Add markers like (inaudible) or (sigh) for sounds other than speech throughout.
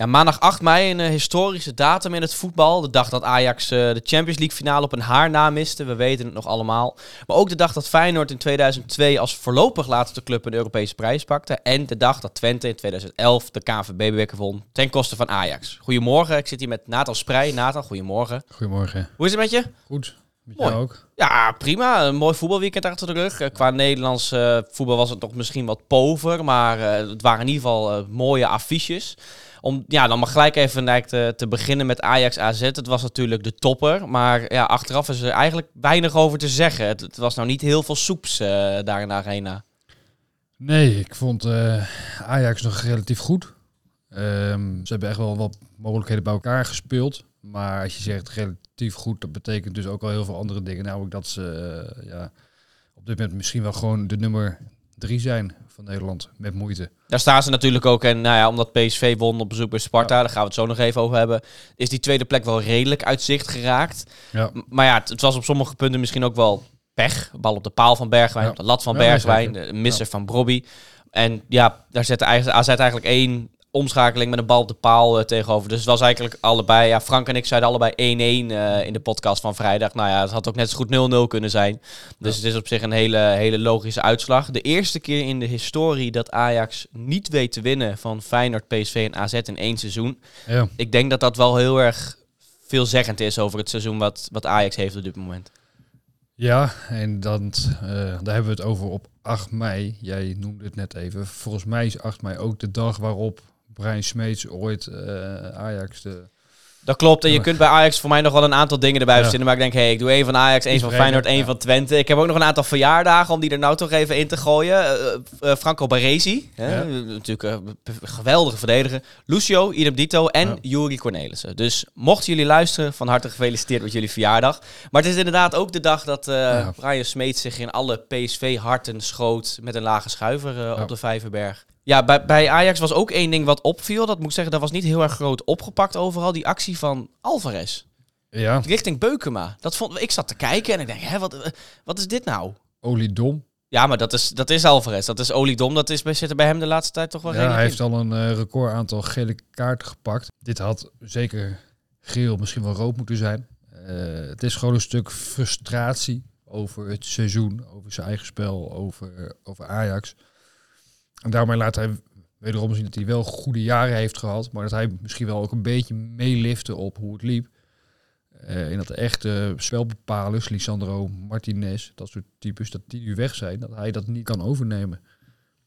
Ja, maandag 8 mei, een eh, historische datum in het voetbal. De dag dat Ajax eh, de Champions League finale op een haar na miste. We weten het nog allemaal. Maar ook de dag dat Feyenoord in 2002 als voorlopig laatste club een Europese prijs pakte. En de dag dat Twente in 2011 de KNVB-beker won ten koste van Ajax. Goedemorgen, ik zit hier met Nathan Sprij. Nathan, goedemorgen. Goedemorgen. Hoe is het met je? Goed. Met Mooi. jou ook? Ja, prima. Een mooi voetbalweekend achter de rug. Eh, qua Nederlands voetbal was het nog misschien wat pover. Maar het waren in ieder geval mooie affiches. Om ja, dan maar gelijk even te, te beginnen met Ajax AZ. Het was natuurlijk de topper. Maar ja, achteraf is er eigenlijk weinig over te zeggen. Het, was nou niet heel veel soeps eh, daar in de arena. Nee, ik vond eh, Ajax nog relatief goed. Ehm, ze hebben echt wel wat mogelijkheden bij elkaar gespeeld. Maar als je zegt relatief goed, dat betekent dus ook al heel veel andere dingen. Namelijk dat ze eh, ja, op dit moment misschien wel gewoon de nummer drie zijn van Nederland. Met moeite. Daar staan ze natuurlijk ook. En nou ja, omdat PSV won op bezoek bij Sparta, Ja. daar gaan we het zo nog even over hebben. Is die tweede plek wel redelijk uit zicht geraakt. Ja. Maar ja, het, het was op sommige punten misschien ook wel pech. Bal op de paal van Bergwijn, Ja. op de lat van Bergwijn, de misser van Brobby. En ja, daar zette eigenlijk- AZ eigenlijk één omschakeling met een bal op de paal eh, tegenover. Dus het was eigenlijk allebei... Ja, Frank en ik zeiden allebei 1-1 eh, in de podcast van vrijdag. Nou ja, het had ook net zo goed 0-0 kunnen zijn. Dus het is op zich een hele, hele logische uitslag. De eerste keer in de historie dat Ajax niet weet te winnen van Feyenoord, PSV en AZ in één seizoen. Ja. Ik denk dat dat wel heel erg veelzeggend is over het seizoen wat, wat Ajax heeft op dit moment. Ja, en dan, eh, daar hebben we het over op 8 mei. Jij noemde het net even. Volgens mij is 8 mei ook de dag waarop Brian Smeets ooit eh, Ajax de... Dat klopt. En je kunt bij Ajax voor mij nog wel een aantal dingen erbij Ja. verzinnen. Maar ik denk, hey, ik doe één van Ajax, één van Feyenoord, één ja. van Twente. Ik heb ook nog een aantal verjaardagen om die er nou toch even in te gooien. Eh, eh, Franco Baresi, Ja. natuurlijk een geweldige verdediger. Lucio, idem dito en. Juri Cornelissen. Dus mochten jullie luisteren, van harte gefeliciteerd met jullie verjaardag. Maar het is inderdaad ook de dag dat. Brian Smeets zich in alle PSV-harten schoot met een lage schuiver op de Vijverberg. Ja, bij, bij Ajax was ook één ding wat opviel. Dat moet ik zeggen, dat was niet heel erg groot opgepakt overal. Die actie van Alvarez Ja, richting Beukema. Dat vond, ik zat te kijken en ik denk, hè, wat, eh, wat is dit nou? Oliedom. Ja, maar dat is, dat is Alvarez. Dat is Oliedom. Dat is, bij- zit er bij hem de laatste tijd toch wel Ja, hij in. heeft al een eh, record aantal gele kaarten gepakt. Dit had zeker geel, misschien wel rood moeten zijn. Eh, het is gewoon een stuk frustratie over het seizoen, over zijn eigen spel, over, over Ajax. En daarmee laat hij wederom zien dat hij wel goede jaren heeft gehad, maar dat hij misschien wel ook een beetje meelifte op hoe het liep. Eh en dat de echte spelbepalers, Lisandro Martinez, dat soort types, dat die nu weg zijn, dat hij dat niet kan overnemen.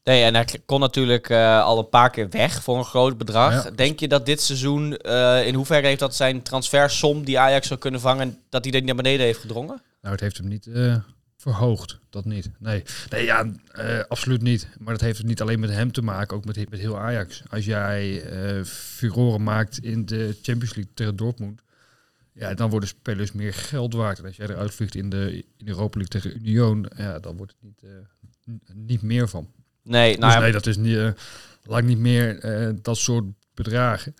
Nee, en hij kon natuurlijk eh, al een paar keer weg voor een groot bedrag. Ja. Denk je dat dit seizoen, eh, in hoeverre heeft dat zijn transfersom die Ajax zou kunnen vangen, dat hij niet naar beneden heeft gedrongen? Nou, het heeft hem niet verhoogd. Dat niet. Nee, nee ja, eh, absoluut niet. Maar dat heeft het niet alleen met hem te maken, ook met, met heel Ajax. Als jij eh furoren maakt in de Champions League tegen Dortmund, ja, dan worden spelers meer geld waard. En als jij eruit vliegt in de in Europa League tegen Union, ja, dan wordt het niet, eh, niet meer van. Nee, nou dus nee, dat is niet, lang niet meer dat soort bedragen.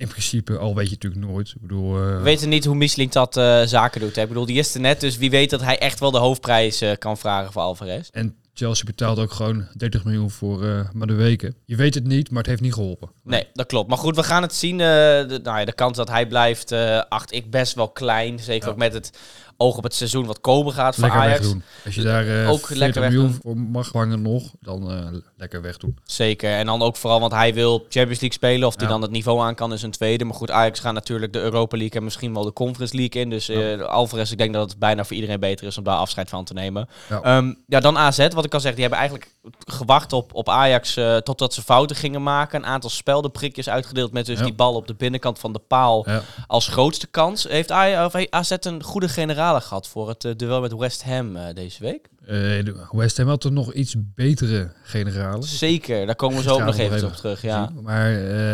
In principe, al weet je natuurlijk nooit. Ik bedoel, eh, we weten niet hoe Michelin dat eh, zaken doet. Hè. Ik bedoel, die is er net, dus wie weet dat hij echt wel de hoofdprijs eh, kan vragen voor Alvarez. En Chelsea betaalt ook gewoon 30 miljoen voor maar de weken. Je weet het niet, maar het heeft niet geholpen. Nee, dat klopt. Maar goed, we gaan het zien. eh, de, nou ja, de kans dat hij blijft, acht ik best wel klein. Zeker Ja. ook met het oog op het seizoen wat komen gaat voor Lekker Ajax. wegdoen. Als je daar eh Ook lekker 40 miljoen voor mag vangen nog, dan eh, lekker wegdoen. Zeker. En dan ook vooral, want hij wil Champions League spelen. Of hij Ja. dan het niveau aan kan, is een tweede. Maar goed, Ajax gaat natuurlijk de Europa League en misschien wel de Conference League in. Dus eh, Alvarez, ik denk dat het bijna voor iedereen beter is om daar afscheid van te nemen. Ja. Ja, ja dan AZ, wat ik al zeg, die hebben eigenlijk gewacht op, op Ajax totdat ze fouten gingen maken. Een aantal speldenprikjes uitgedeeld met dus Ja. die bal op de binnenkant van de paal. Ja. Als grootste kans heeft Aj- of heeft AZ een goede gehad voor het eh, duel met West Ham eh, deze week. Eh, West Ham had er nog iets betere generalen. Zeker, daar komen we zo ook nog even op terug. Ja. zien. Maar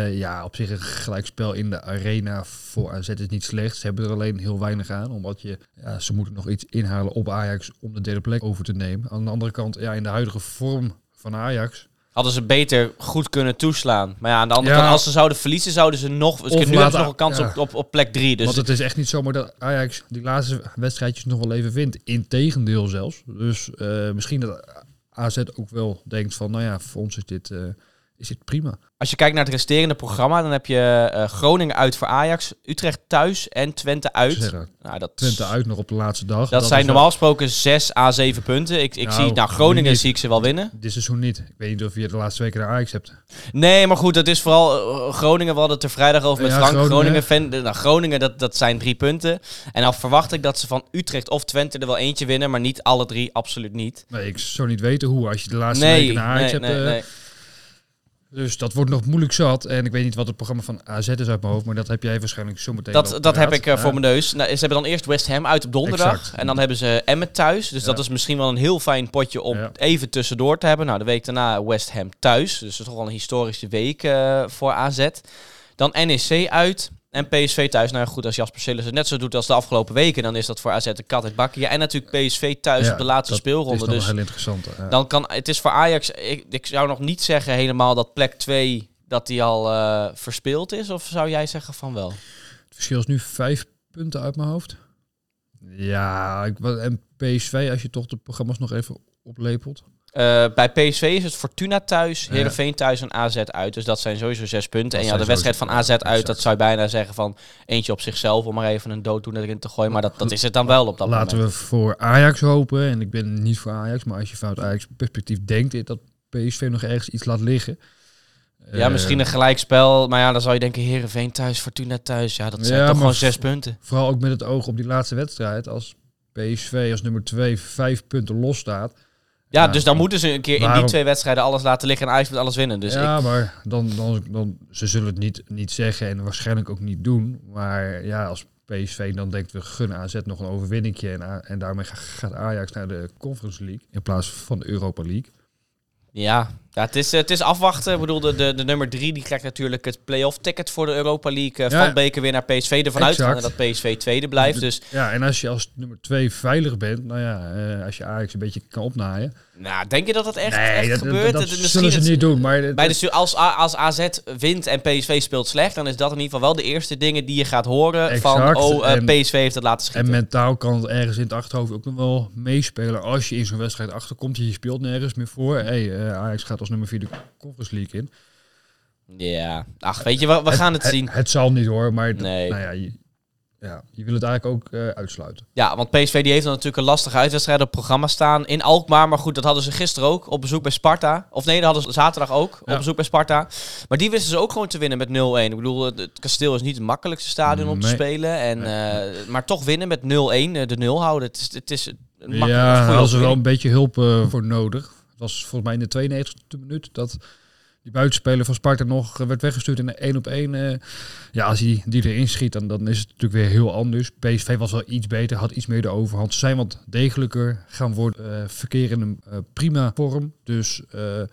ja, op zich een gelijkspel in de arena voor AZ is niet slecht. Ze hebben er alleen heel weinig aan, omdat je, ja, ze moeten nog iets inhalen op Ajax om de derde plek over te nemen. Aan de andere kant, ja, in de huidige vorm van Ajax, Hadden ze beter goed kunnen toeslaan. Maar ja, aan de andere Ja. kant, als ze zouden verliezen, zouden ze nog... Ze nu hebben ze nog een kans ja. op, op, op plek drie. Dus Want het is echt niet zomaar dat Ajax die laatste wedstrijdjes nog wel even wint. Integendeel zelfs. Dus eh, misschien dat AZ ook wel denkt van, nou ja, voor ons is dit, eh, is dit prima. Als je kijkt naar het resterende programma, dan heb je eh, Groningen uit voor Ajax, Utrecht thuis en Twente uit. Nou, dat, Twente uit nog op de laatste dag. dat, zijn normaal gesproken 6 à 7 punten. Ik, ik Nou, zie, nou, Groningen zie ik ze wel winnen. Dit seizoen niet. Ik weet niet of je de laatste weken naar Ajax hebt. Nee, maar goed, dat is vooral eh, Groningen. We hadden het er vrijdag over met Ja, Frank. Groningen. Groningen, fan, nou, Groningen dat, dat zijn drie punten. En dan verwacht ik dat ze van Utrecht of Twente er wel eentje winnen, maar niet alle drie, absoluut niet. Nee, ik zou niet weten hoe als je de laatste Nee, weken naar Ajax nee, hebt. nee, eh, nee. Dus dat wordt nog moeilijk zat. En ik weet niet wat het programma van AZ is uit mijn hoofd, maar dat heb jij waarschijnlijk zo meteen Dat, dat heb ik eh, voor Ja. mijn neus. Nou, ze hebben dan eerst West Ham uit op donderdag. Exact. En dan hebben ze Emmen thuis. Dus dat is misschien wel een heel fijn potje om Ja. even tussendoor te hebben. Nou, de week daarna West Ham thuis. Dus dat is toch wel een historische week eh, voor AZ. Dan NEC uit. En PSV thuis. Nou goed, als Jasper Sillis het net zo doet als de afgelopen weken, dan is dat voor AZ een kat uit bakje. Ja, en natuurlijk PSV thuis Ja, op de laatste dat speelronde. is Dus heel interessant. ja. dan kan het is voor Ajax. Ik, ik zou nog niet zeggen helemaal dat plek 2 dat die al eh, verspeeld is. Of zou jij zeggen van wel? Het verschil is nu vijf punten uit mijn hoofd. Ja, ik, en PSV, als je toch de programma's nog even oplepelt. Eh, bij PSV is het Fortuna thuis. Heerenveen thuis en AZ uit. Dus dat zijn sowieso zes punten. Dat en ja, de wedstrijd van AZ uit, dat zou je bijna zeggen van eentje op zichzelf om maar even een dooddoener erin te gooien. Maar dat, dat is het dan wel op dat Laten moment. we voor Ajax hopen. En ik ben niet voor Ajax, maar als je vanuit Ajax perspectief denkt dat PSV nog ergens iets laat liggen. Ja, Eh, misschien een gelijkspel. Maar ja, dan zou je denken Heerenveen thuis, Fortuna thuis. Ja, dat zijn Ja, toch gewoon zes punten. Vooral ook met het oog op die laatste wedstrijd. Als PSV als nummer twee vijf punten los staat. Ja, Ja, dus dan moeten ze een keer in die twee wedstrijden alles laten liggen en Ajax moet alles winnen. Dus ja, ik, maar dan, dan, dan, ze zullen het niet, niet zeggen en waarschijnlijk ook niet doen. Maar ja, als PSV dan denkt we gunnen AZ nog een overwinningje en, en daarmee ga- gaat Ajax naar de Conference League in plaats van de Europa League. ja, ja het, is, het is afwachten. Ik bedoel, de, de, de nummer drie die krijgt natuurlijk het play-off ticket voor de Europa League eh, Ja. van Beker weer naar PSV. Ervan uitgaande Exact. dat PSV tweede blijft. Dus Ja, en als je als nummer twee veilig bent, nou ja, eh, als je Ajax een beetje kan opnaaien. Nou, denk je dat dat echt, nee, echt dat, gebeurt? dat, dat zullen ze het- niet doen. Maar Bij de, als, als AZ wint en PSV speelt slecht, dan is dat in ieder geval wel de eerste dingen die je gaat horen van oh, eh, En- PSV heeft het laten En schieten. mentaal kan het ergens in het achterhoofd ook nog wel meespelen. Als je in zo'n wedstrijd achterkomt, je speelt nergens meer voor. Hey, eh, Ajax gaat als nummer 4 de Conference League in. Ja, ach, weet je, we, we gaan het zien. Het, zal niet hoor, maar Nee. nou ja, je, ja, je wil het eigenlijk ook eh, uitsluiten. Ja, want PSV die heeft dan natuurlijk een lastige uitwedstrijd op programma staan in Alkmaar. Maar goed, dat hadden ze gisteren ook op bezoek bij Sparta. Of nee, dat hadden ze zaterdag ook op bezoek bij Sparta. Maar die wisten ze ook gewoon te winnen met 0-1. Ik bedoel, het- kasteel is niet het makkelijkste stadion om te spelen. En, Nee. eh, maar toch winnen met 0-1, eh, de 0 houden. Het is, het is ja, daar hadden ze wel een beetje hulp voor nodig. Was volgens mij in de 92e minuut dat die buitenspeler van Sparta nog eh, werd weggestuurd in een 1 op 1. ja, als hij die erin schiet, dan, dan is het natuurlijk weer heel anders. PSV was wel iets beter, had iets meer de overhand. Ze zijn wat degelijker, gaan worden, eh verkeren in een eh, prima vorm. Dus eh,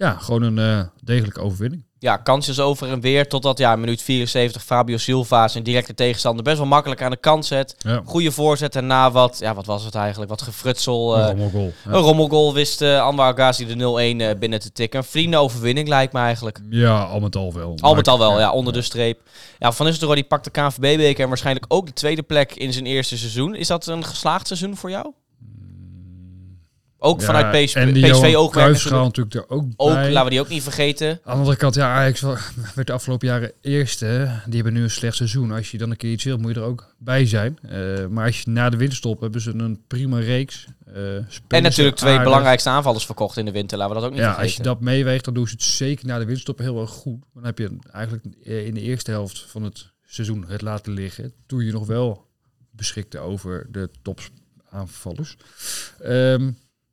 ja, gewoon een eh, degelijke overwinning. Ja, kansjes over en weer. Totdat ja, minuut 74 Fabio Silva zijn directe tegenstander best wel makkelijk aan de kant zet. Ja, Goede voorzet en na wat, ja, wat was het eigenlijk? Wat gefrutsel. eh, een rommelgoal. Ja. Een rommelgoal wist eh Anwar Ghazi de 0-1 eh, binnen te tikken. Een vrienden overwinning lijkt me eigenlijk. Ja, al met al wel. Al met al wel, ja, onder de streep. Ja, Van Nistelrooy die pakt de KNVB-beker en waarschijnlijk ook de tweede plek in zijn eerste seizoen. Is dat een geslaagd seizoen voor jou? Ook Ja, vanuit PSV, en die PSV oogmerk Cruijffschaal natuurlijk. er ook Ook, bij. laten we die ook niet vergeten. Aan de andere kant, ja, Ajax (laughs) werd de afgelopen jaren eerste. Die hebben nu een slecht seizoen. Als je dan een keer iets wilt, moet je er ook bij zijn. Eh, maar als je na de winterstop hebben ze een prima reeks. Eh, En natuurlijk twee aardig. belangrijkste aanvallers verkocht in de winter. Laten we dat ook niet Ja, vergeten. als je dat meeweegt, dan doen ze het zeker na de winterstop heel erg goed. Dan heb je eigenlijk eh, in de eerste helft van het seizoen het laten liggen. Toen je nog wel beschikte over de topaanvallers. Ehm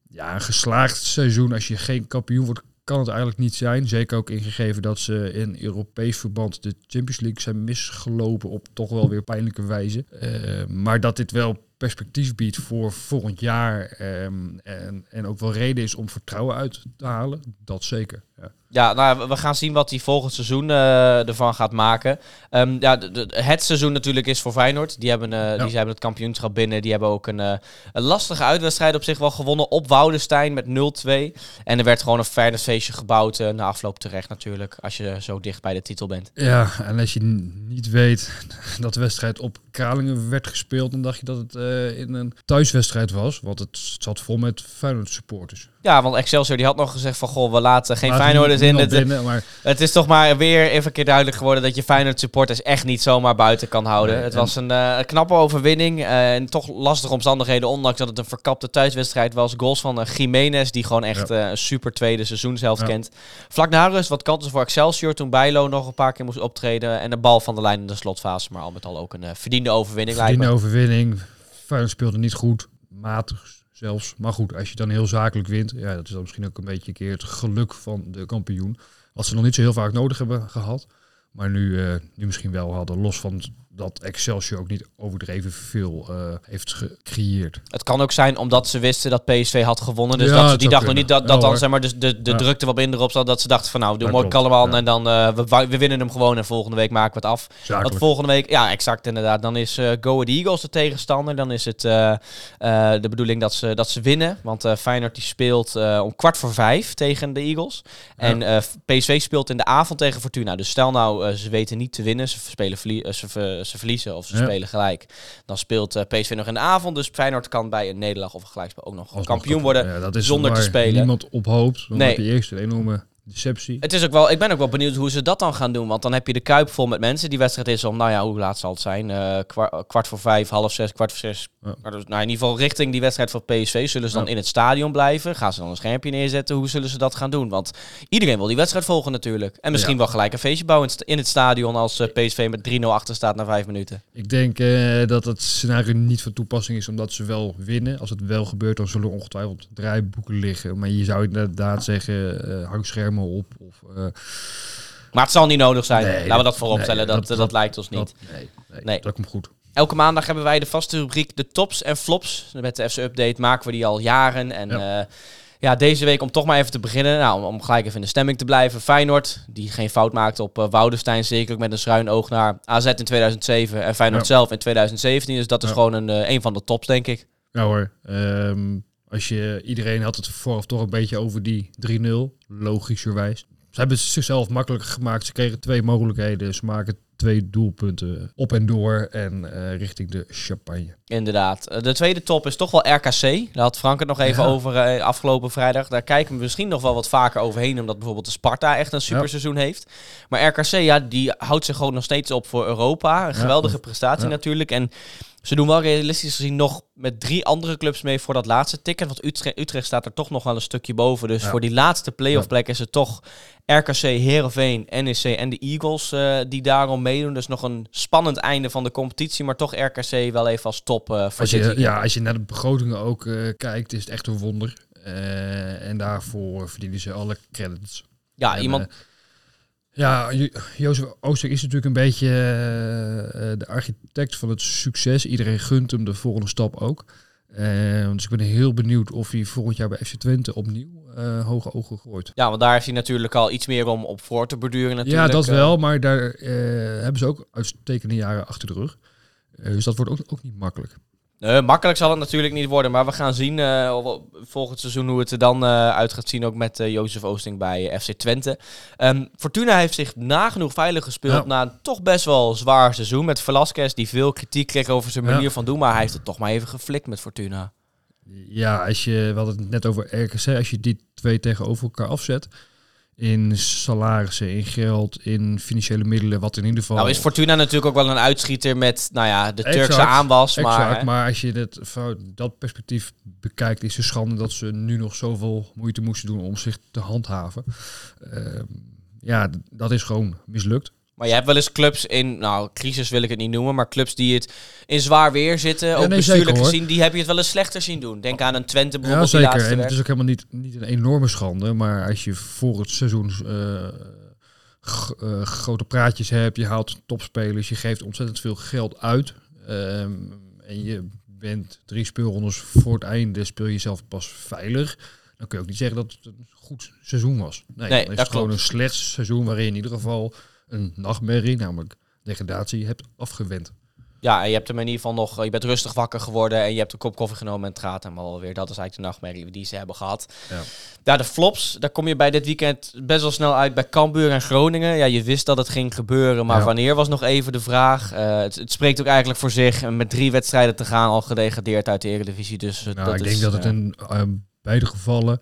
ja, een geslaagd seizoen. Als je geen kampioen wordt, kan het eigenlijk niet zijn. Zeker ook ingegeven dat ze in Europees verband de Champions League zijn misgelopen op toch wel weer pijnlijke wijze. Eh, maar dat dit wel perspectief biedt voor volgend jaar ehm, en, en ook wel reden is om vertrouwen uit te halen, dat zeker. Ja. Ja, nou, we- gaan zien wat hij volgend seizoen eh, ervan gaat maken. Ehm, ja, de- de- het seizoen natuurlijk is voor Feyenoord. Die hebben, eh, die hebben het kampioenschap binnen. Die hebben ook een, eh, een lastige uitwedstrijd op zich wel gewonnen op Woudenstein met 0-2. En er werd gewoon een feestje gebouwd na afloop terecht natuurlijk. Als je zo dicht bij de titel bent. ja, en als je niet weet (laughs) dat de wedstrijd op Kralingen werd gespeeld, dan dacht je dat het in een thuiswedstrijd was, want het zat vol met Feyenoord supporters. Ja, want Excelsior die had nog gezegd van... Goh, we laten geen Feyenoord is in. Het, binnen, maar het is toch maar weer even een keer duidelijk geworden dat je Feyenoord supporters echt niet zomaar buiten kan houden. Nee, het was een eh, knappe overwinning eh, en toch lastige omstandigheden, ondanks dat het een verkapte thuiswedstrijd was. Goals van eh, Jiménez, die gewoon echt een super tweede seizoen zelf Ja. kent. Vlak na rust wat kansen voor Excelsior toen Bijlo nog een paar keer moest optreden. En de bal van de lijn in de slotfase, maar al met al ook een verdiende overwinning lijkt verdiende overwinning. Feyenoord speelde niet goed, matig zelfs. Maar goed, als je dan heel zakelijk wint, ja, dat is dan misschien ook een beetje een keer het geluk van de kampioen. Wat ze nog niet zo heel vaak nodig hebben gehad. Maar nu, eh, nu misschien wel hadden, los van dat Excelsior ook niet overdreven veel eh, heeft gecreëerd. Het kan ook zijn omdat ze wisten dat PSV had gewonnen. Dus Ja, dat ze die dag nog niet dat, dat dan zeg maar dus de, de Ja. drukte wat minder op zat. Dat ze dachten van nou, doe mooi kalleman ja. en dan eh, we, we winnen hem gewoon en volgende week maken we het af. Want volgende week, ja exact inderdaad, dan is eh Go Ahead Eagles de tegenstander. Dan is het de bedoeling dat ze, dat ze winnen. Want Feyenoord die speelt om kwart voor vijf tegen de Eagles. En PSV speelt in de avond tegen Fortuna. Dus stel nou, ze weten niet te winnen. Ze, spelen verlie- ze, ze verliezen of ze Ja. spelen gelijk. Dan speelt eh, PSV nog in de avond. Dus Feyenoord kan bij een nederlaag of een gelijkspel ook nog Alsnog kampioen worden. ja, dat is zonder te spelen. niemand op hoopt. Dan Nee. heb je eerst een enorme deceptie. Het is ook wel, ik ben ook wel benieuwd hoe ze dat dan gaan doen. Want dan heb je de kuip vol met mensen. Die wedstrijd is om, nou ja, hoe laat zal het zijn? Eh, kwa- kwart voor vijf, half zes, kwart voor zes. Ja. Dus, nou, in ieder geval richting die wedstrijd van PSV. Zullen ze dan Ja. in het stadion blijven? Gaan ze dan een schermpje neerzetten? Hoe zullen ze dat gaan doen? Want iedereen wil die wedstrijd volgen natuurlijk. En misschien Ja. wel gelijk een feestje bouwen in het stadion als eh, PSV met 3-0 achter staat na vijf minuten. Ik denk eh, dat het scenario niet van toepassing is omdat ze wel winnen. Als het wel gebeurt, dan zullen ongetwijfeld draaiboeken liggen. Maar je zou inderdaad zeggen, eh op. Of, eh, Maar het zal niet nodig zijn. Nee, Laten we dat vooropstellen. nee, dat, dat- dat, lijkt ons niet. Dat, nee, nee, Nee. dat komt goed. Elke maandag hebben wij de vaste rubriek de tops en flops. Met de FC Update maken we die al jaren. En Ja. ja. ja, deze week om toch maar even te beginnen. Nou, om, om gelijk even in de stemming te blijven. Feyenoord, die geen fout maakte op uh, Woudenstein. Zeker met een schuin oog naar AZ in 2007. En Feyenoord Ja. zelf in 2017. Dus dat is Ja. gewoon een, eh, een van de tops, denk ik. Ja hoor, ehm, als je, iedereen had het vooraf toch een beetje over die 3-0, logischerwijs. Ze hebben het zichzelf makkelijker gemaakt. Ze kregen twee mogelijkheden. Ze maken twee doelpunten op en door en eh, richting de champagne. Inderdaad. Eh, De tweede top is toch wel RKC. Daar had Frank het nog even Ja. over eh, afgelopen vrijdag. Daar kijken we misschien nog wel wat vaker overheen. Omdat bijvoorbeeld de Sparta echt een superseizoen heeft. Maar RKC, ja, die houdt zich gewoon nog steeds op voor Europa. Een Ja. geweldige prestatie natuurlijk. En ze doen wel realistisch gezien nog met drie andere clubs mee voor dat laatste ticket. Want Utrecht, Utrecht staat er toch nog wel een stukje boven. Dus Ja. voor die laatste playoff plek is het toch RKC, Heerenveen, NEC en de Eagles eh, die daarom meedoen. Dus nog een spannend einde van de competitie. Maar toch RKC wel even als top eh voor Als je, ja, als je naar de begrotingen ook eh, kijkt, is het echt een wonder. En daarvoor verdienen ze alle credits. Ja, En, iemand... ja, Jo- Jozef Ooster is natuurlijk een beetje eh, eh, de architect van het succes. Iedereen gunt hem de volgende stap ook. Eh, dus ik ben heel benieuwd of hij volgend jaar bij FC Twente opnieuw hoge ogen gooit. Ja, want daar heeft hij natuurlijk al iets meer om op voor te borduren natuurlijk. ja, dat wel, maar daar hebben ze ook uitstekende jaren achter de rug. Dus dat wordt ook, ook niet makkelijk. Nee, makkelijk zal het natuurlijk niet worden, maar we gaan zien eh, volgend seizoen hoe het er dan eh, uit gaat zien. Ook met eh, Jozef Oosting bij eh, FC Twente. Ehm, Fortuna heeft zich nagenoeg veilig gespeeld Ja. na een toch best wel zwaar seizoen. Met Velasquez, die veel kritiek kreeg over zijn Ja. manier van doen. Maar hij heeft het toch maar even geflikt met Fortuna. Ja, als je, we hadden het net over RKC, als je die twee tegenover elkaar afzet, in salarissen, in geld, in financiële middelen, wat in ieder geval... Nou is Fortuna natuurlijk ook wel een uitschieter met nou ja, de Turkse Exact, aanwas. Exact, maar, als je het vanuit dat perspectief bekijkt, is het schande dat ze nu nog zoveel moeite moesten doen om zich te handhaven. Ehm, ja, dat is gewoon mislukt. Maar je hebt wel eens clubs in, nou, crisis wil ik het niet noemen, maar clubs die het in zwaar weer zitten, ook nee, bestuurlijk zeker, gezien, die heb je het wel eens slechter zien doen. Denk aan een Twente Ja, bijvoorbeeld, die zeker. En het is ook helemaal niet, niet een enorme schande. Maar als je voor het seizoen eh, eh, grote praatjes hebt, je haalt topspelers, je geeft ontzettend veel geld uit. ehm, en je bent drie speelrondes voor het einde, speel je jezelf pas veilig. Dan kun je ook niet zeggen dat het een goed seizoen was. Nee, Nee, is dat het gewoon klopt. een slecht seizoen waarin in ieder geval een nachtmerrie, namelijk degradatie, hebt afgewend. Ja, en je hebt hem in ieder geval nog, je bent rustig wakker geworden en je hebt een kop koffie genomen en het gaat helemaal alweer. Dat is eigenlijk de nachtmerrie die ze hebben gehad. Ja. Ja, de flops, daar kom je bij dit weekend best wel snel uit bij Cambuur en Groningen. Ja, je wist dat het ging gebeuren, maar Ja. wanneer was nog even de vraag. Eh, het, het spreekt ook eigenlijk voor zich. En met drie wedstrijden te gaan al gedegradeerd uit de Eredivisie. Dus eh, Nou, dat ik is, denk dat het eh, in beide gevallen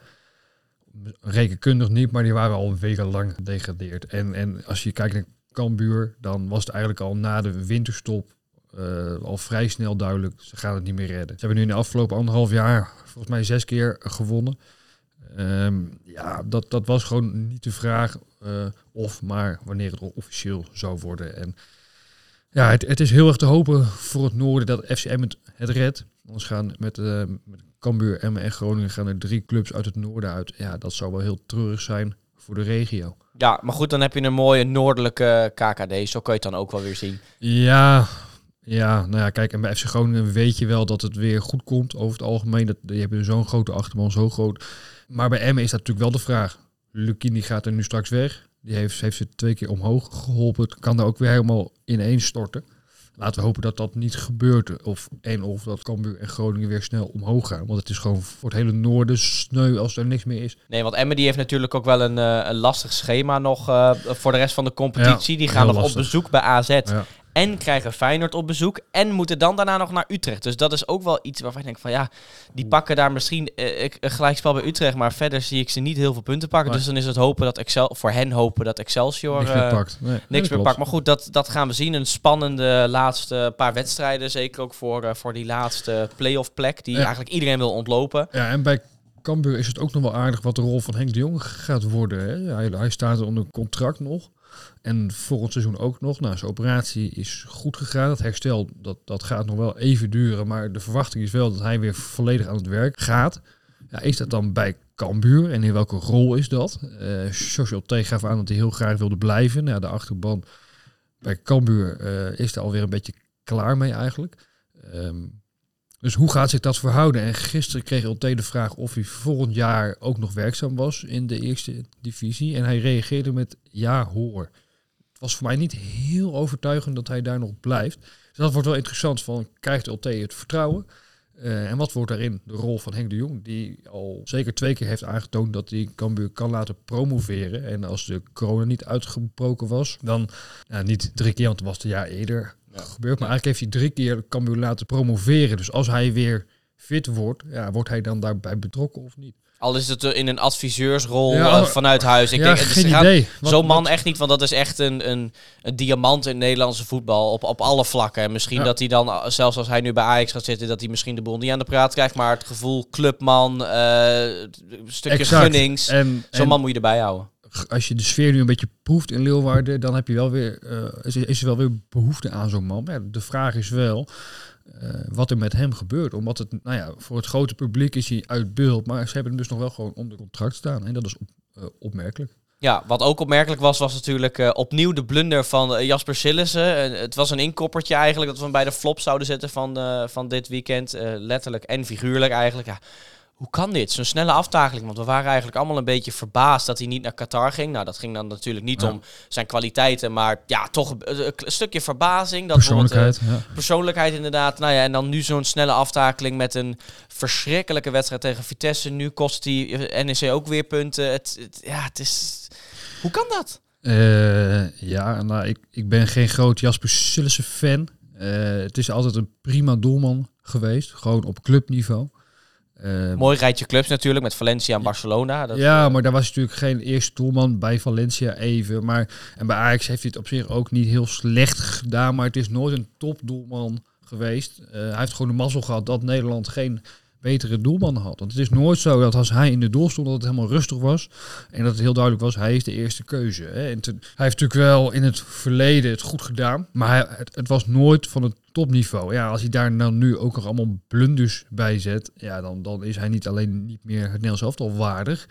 rekenkundig niet, maar die waren al wekenlang gedegradeerd. En, en als je kijkt naar Cambuur, dan was het eigenlijk al na de winterstop uh, al vrij snel duidelijk, ze gaan het niet meer redden. Ze hebben nu in de afgelopen anderhalf jaar volgens mij zes keer gewonnen. Um, ja, dat, dat was gewoon niet de vraag uh, of, maar wanneer het officieel zou worden. En ja, het, het is heel erg te hopen voor het noorden dat FCM het, het redt. Anders gaan met, uh, met Cambuur, Emmen en Groningen gaan er drie clubs uit het noorden uit. Ja, dat zou wel heel treurig zijn voor de regio. Ja, maar goed, dan heb je een mooie noordelijke KKD. Zo kun je het dan ook wel weer zien. Ja, ja, nou ja, kijk, en bij FC Groningen weet je wel dat het weer goed komt over het algemeen. Dat, je hebt zo'n grote achterban, zo groot. Maar bij Emmen is dat natuurlijk wel de vraag. Lukini gaat er nu straks weg. Die heeft, heeft ze twee keer omhoog geholpen. Het kan daar ook weer helemaal ineens storten. Laten we hopen dat dat niet gebeurt. Of en of dat Cambuur en Groningen weer snel omhoog gaan. Want het is gewoon voor het hele noorden sneu als er niks meer is. Nee, want Emmen die heeft natuurlijk ook wel een, uh, een lastig schema nog uh, voor de rest van de competitie. die gaan nog op bezoek bij AZ. Ja en krijgen Feyenoord op bezoek en moeten dan daarna nog naar Utrecht. Dus dat is ook wel iets waarvan ik denk van ja, die pakken daar misschien uh, een gelijkspel bij Utrecht, maar verder zie ik ze niet heel veel punten pakken. Dus dan is het hopen dat Excel voor hen hopen dat Excelsior niks meer eh, pakt. Nee, niks meer pakt. Maar goed, dat, dat gaan we zien. Een spannende laatste paar wedstrijden, zeker ook voor, uh, voor die laatste playoff plek die eigenlijk iedereen wil ontlopen. Ja, en bij Cambuur is het ook nog wel aardig wat de rol van Henk de Jong gaat worden. Hè? Hij, hij staat onder contract nog. En volgend seizoen ook nog. Nou, zijn operatie is goed gegaan. Het herstel, dat, dat gaat nog wel even duren. Maar de verwachting is wel dat hij weer volledig aan het werk gaat. Ja, is dat dan bij Cambuur? En in welke rol is dat? Uh, T gaf aan dat hij heel graag wilde blijven. Nou, de achterban bij Cambuur uh, is er alweer een beetje klaar mee eigenlijk. Um, dus hoe gaat zich dat verhouden? En gisteren kreeg LT de vraag of hij volgend jaar ook nog werkzaam was in de eerste divisie. En hij reageerde met ja hoor. Het was voor mij niet heel overtuigend dat hij daar nog blijft. Dus dat wordt wel interessant van krijgt LT het vertrouwen? Uh, en wat wordt daarin de rol van Henk de Jong, die al zeker twee keer heeft aangetoond dat hij Cambuur kan laten promoveren. En als de corona niet uitgebroken was, dan niet drie keer, want het was het jaar eerder gebeurd. Maar eigenlijk heeft hij drie keer Cambuur laten promoveren. Dus als hij weer fit wordt, ja, wordt hij dan daarbij betrokken of niet? Al is het in een adviseursrol ja, uh, vanuit huis. Ik ja, denk, geen idee. Zo'n man echt niet, want dat is echt een, een, een diamant in Nederlandse voetbal op, op alle vlakken. En misschien dat hij dan, zelfs als hij nu bij Ajax gaat zitten, dat hij misschien de boel niet aan de praat krijgt. Maar het gevoel clubman, uh, stukje exact. gunnings, zo'n man moet je erbij houden als je de sfeer nu een beetje proeft in Leeuwarden, dan heb je wel weer, uh, is, er wel weer behoefte aan zo'n man. Maar de vraag is wel uh, wat er met hem gebeurt. Omdat het, nou ja, voor het grote publiek is hij uit beeld, maar ze hebben hem dus nog wel gewoon onder contract staan. En dat is op, uh, opmerkelijk. Ja, wat ook opmerkelijk was, was natuurlijk opnieuw de blunder van Jasper Sillissen. Het was een inkoppertje eigenlijk dat we hem bij de flop zouden zetten van, van dit weekend. letterlijk en figuurlijk eigenlijk. Ja, hoe kan dit? Zo'n snelle aftakeling. Want we waren eigenlijk allemaal een beetje verbaasd dat hij niet naar Qatar ging. Nou, dat ging dan natuurlijk niet om zijn kwaliteiten, maar ja, toch een, stukje verbazing. Dat persoonlijkheid. Uh, ja. Persoonlijkheid inderdaad. Nou ja, en dan nu zo'n snelle aftakeling met een verschrikkelijke wedstrijd tegen Vitesse. Nu kost die NEC ook weer punten. Het, ja, het is... Hoe kan dat? Uh, ja, nou, ik, ik ben geen groot Jasper Sillissen fan. Uh, het is altijd een prima doelman geweest, gewoon op clubniveau. Uh, Mooi rijtje clubs natuurlijk met Valencia en Barcelona. Dat, ja, uh, maar daar was natuurlijk geen eerste doelman bij Valencia even. Maar, en bij Ajax heeft hij het op zich ook niet heel slecht gedaan. Maar het is nooit een topdoelman geweest. Uh, hij heeft gewoon de mazzel gehad dat Nederland geen betere doelman had. Want het is nooit zo dat als hij in de doel stond dat het helemaal rustig was. En dat het heel duidelijk was, hij is de eerste keuze. Hè. En hij heeft natuurlijk wel in het verleden het goed gedaan. Maar het, was nooit van het topniveau. Ja, als hij daar dan nu ook nog allemaal blunders bij zet. Ja, dan, dan is hij niet alleen niet meer het Nederlands elftal waardig.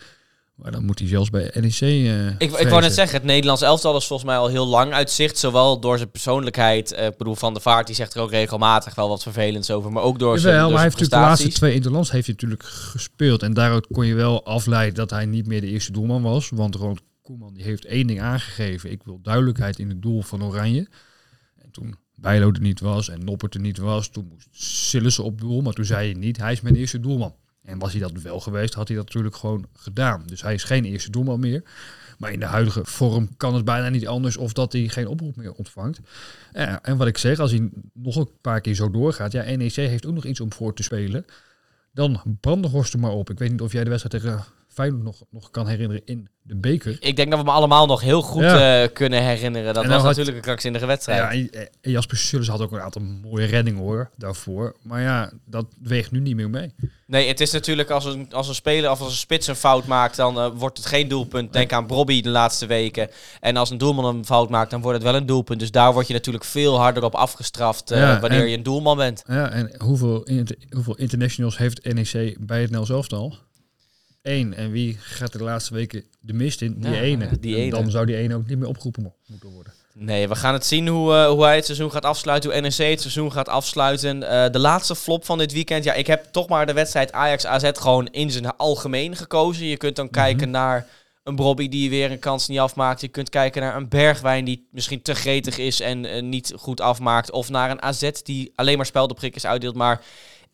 Maar dan moet hij zelfs bij NEC. Uh, ik, ik wou net zeggen, het Nederlands elftal is volgens mij al heel lang uitzicht. Zowel door zijn persoonlijkheid. Uh, ik bedoel, Van de Vaart die zegt er ook regelmatig wel wat vervelends over. Maar ook door zijn. maar hij heeft natuurlijk de laatste twee interlands heeft hij natuurlijk gespeeld. En daaruit kon je wel afleiden dat hij niet meer de eerste doelman was. Want Ronald Koeman die heeft één ding aangegeven. Ik wil duidelijkheid in het doel van Oranje. En toen Bijlo er niet was en Noppert er niet was, toen moest Sillissen op doel. Maar toen zei hij niet, hij is mijn eerste doelman. En was hij dat wel geweest, had hij dat natuurlijk gewoon gedaan. Dus hij is geen eerste doelman meer. Maar in de huidige vorm kan het bijna niet anders of dat hij geen oproep meer ontvangt. Ja, en wat ik zeg, als hij nog een paar keer zo doorgaat, ja, NEC heeft ook nog iets om voor te spelen. Dan Brandenhorst er maar op. Ik weet niet of jij de wedstrijd tegen Feyenoord nog, nog kan herinneren in de beker. Ik denk dat we me allemaal nog heel goed Ja. eh, kunnen herinneren. Dat was had- natuurlijk een krankzinnige wedstrijd. Ja, en, en Jasper had ook een aantal mooie reddingen hoor, daarvoor. Maar ja, dat weegt nu niet meer mee. Nee, het is natuurlijk als een, als een speler of als een spits een fout maakt, dan eh, wordt het geen doelpunt. Denk aan Bobby de laatste weken. En als een doelman een fout maakt, dan wordt het wel een doelpunt. Dus daar word je natuurlijk veel harder op afgestraft eh, Ja, wanneer en- je een doelman bent. Ja, en hoeveel, inter- hoeveel internationals heeft NEC bij het Nels elftal? Eén. En wie gaat de laatste weken de mist in? Die Ja, ene. die ene. Dan zou die ene ook niet meer opgeroepen mo- moeten worden. Nee, we gaan het zien hoe, eh, hoe hij het seizoen gaat afsluiten. Hoe NEC het seizoen gaat afsluiten. Eh, de laatste flop van dit weekend. Ja, ik heb toch maar de wedstrijd Ajax-AZ gewoon in zijn algemeen gekozen. Je kunt dan kijken naar een Bobby die weer een kans niet afmaakt. Je kunt kijken naar een Bergwijn die misschien te gretig is en eh, niet goed afmaakt. Of naar een AZ die alleen maar speldenprikjes uitdeelt. Maar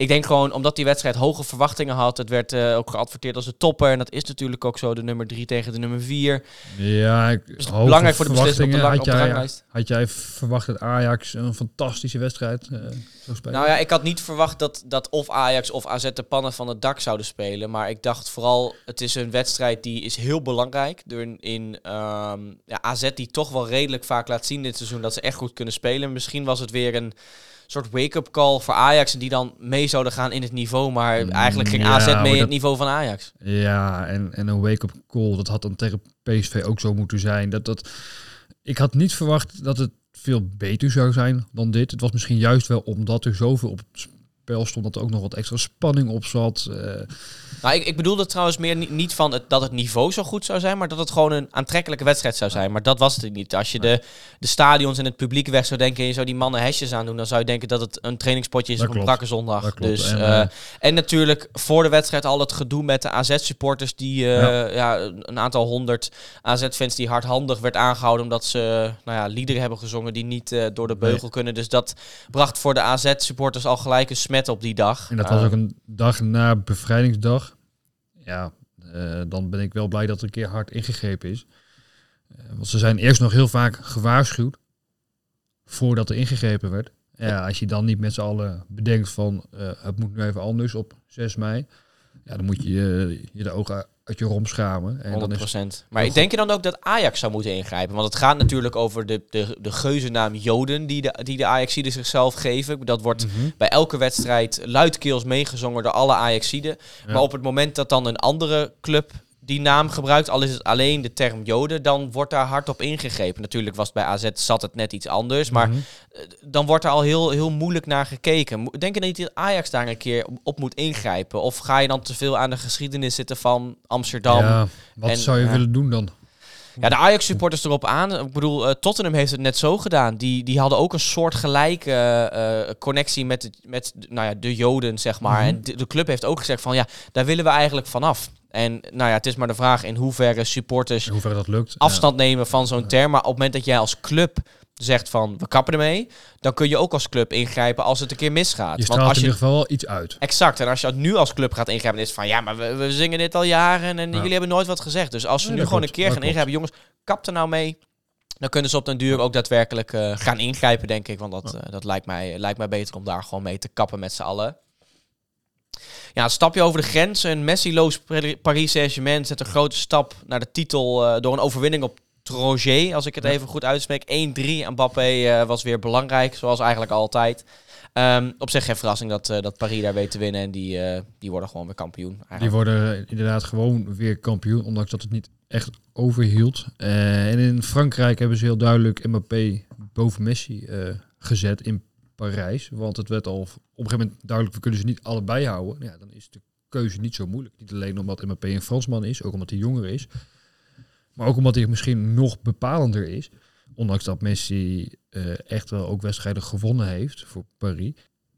ik denk gewoon, omdat die wedstrijd hoge verwachtingen had. Het werd eh, ook geadverteerd als de topper. En dat is natuurlijk ook zo, de nummer 3 tegen de nummer 4. Ja, ik, Dus belangrijk voor de beslissing op de, lang- had op de jij, ranglijst. Had jij verwacht dat Ajax een fantastische wedstrijd eh zou spelen? Nou ja, ik had niet verwacht dat, dat of Ajax of AZ de pannen van het dak zouden spelen. Maar ik dacht vooral, het is een wedstrijd die is heel belangrijk. Door in, in ehm, ja, AZ die toch wel redelijk vaak laat zien dit seizoen dat ze echt goed kunnen spelen. Misschien was het weer een soort wake-up call voor Ajax. En die dan mee zouden gaan in het niveau. Maar eigenlijk ging Mm, Ja, AZ mee het niveau van Ajax. Ja, en, en een wake-up call, dat had dan tegen PSV ook zo moeten zijn. Dat, dat, ik had niet verwacht dat het veel beter zou zijn dan dit. Het was misschien juist wel omdat er zoveel op het spel stond, dat er ook nog wat extra spanning op zat. Eh, Nou, ik, ik bedoelde trouwens meer ni- niet van het, dat het niveau zo goed zou zijn, maar dat het gewoon een aantrekkelijke wedstrijd zou zijn. Maar dat was het niet. Als je de, de stadions en het publiek weg zou denken en je zou die mannen hesjes aandoen, dan zou je denken dat het een trainingspotje is Dat op een brakke zondag. Dat. Dus, En, eh, eh, en natuurlijk voor de wedstrijd al het gedoe met de AZ-supporters, die eh, ja. een aantal honderd AZ-fans die hardhandig werd aangehouden omdat ze nou ja, liederen hebben gezongen die niet door de Nee. beugel kunnen. Dus dat bracht voor de AZ-supporters al gelijk een smet op die dag. en dat was ook een dag na bevrijdingsdag. Ja, eh, dan ben ik wel blij dat er een keer hard ingegrepen is. Eh, want ze zijn eerst nog heel vaak gewaarschuwd voordat er ingegrepen werd. Ja, als je dan niet met z'n allen bedenkt van eh, het moet nu even anders op 6 mei. Ja, dan moet je je de ogen uit je rom schamen. En dan 100%. is Maar ik denk je dan ook dat Ajax zou moeten ingrijpen? Want het gaat natuurlijk over de, de, de geuzennaam Joden die de, die de Ajaxiden zichzelf geven. Dat wordt Mhm. bij elke wedstrijd luidkeels meegezongen door alle Ajaxiden. Ja. Maar op het moment dat dan een andere club die naam gebruikt, al is het alleen de term Joden, dan wordt daar hard op ingegrepen. Natuurlijk was het bij AZ zat het net iets anders, maar Mhm. eh, dan wordt er al heel, heel moeilijk naar gekeken. Denk je niet dat Ajax daar een keer op moet ingrijpen? Of ga je dan te veel aan de geschiedenis zitten van Amsterdam? ja, wat en, zou je ja. willen doen dan? Ja, de Ajax-supporters erop aan. Ik bedoel, eh, Tottenham heeft het net zo gedaan. Die, die hadden ook een soort gelijke eh, connectie met, het, met nou ja, de Joden, zeg maar. Mhm. En de, de club heeft ook gezegd van, ja, daar willen we eigenlijk vanaf. En nou ja, het is maar de vraag in hoeverre supporters In hoeverre dat lukt? afstand nemen van zo'n term. Maar op het moment dat jij als club zegt van, we kappen ermee, dan kun je ook als club ingrijpen als het een keer misgaat. Je Want als in je ieder geval wel iets uit. Exact. En als je nu als club gaat ingrijpen, dan is het van ja, maar we, we zingen dit al jaren en jullie hebben nooit wat gezegd. Dus als ze Nee, nu gewoon klopt. een keer gaan ingrijpen, jongens, kap er nou mee. Dan kunnen ze op den duur ook daadwerkelijk eh, gaan ingrijpen, denk ik. Want dat, eh, dat lijkt, mij, lijkt mij beter om daar gewoon mee te kappen met z'n allen. Ja, een stapje over de grens. Een Messi-loos Pari- Paris Saint-Germain zet een grote stap naar de titel eh, door een overwinning op Troger, als ik het Ja. even goed uitspreek. 1-3. En Mbappé eh, was weer belangrijk, zoals eigenlijk altijd. Ehm, op zich geen verrassing dat, eh, dat Paris daar weet te winnen. En die, eh, die worden gewoon weer kampioen. Eigenlijk. Die worden inderdaad gewoon weer kampioen, ondanks dat het niet echt overhield. En in Frankrijk hebben ze heel duidelijk Mbappé boven Messi gezet in Parijs. Want het werd al op een gegeven moment duidelijk, we kunnen ze niet allebei houden. Ja, dan is de keuze niet zo moeilijk. Niet alleen omdat Mbappé een Fransman is, ook omdat hij jonger is. Maar ook omdat hij misschien nog bepalender is. Ondanks dat Messi eh, echt wel ook wedstrijden gewonnen heeft voor Paris.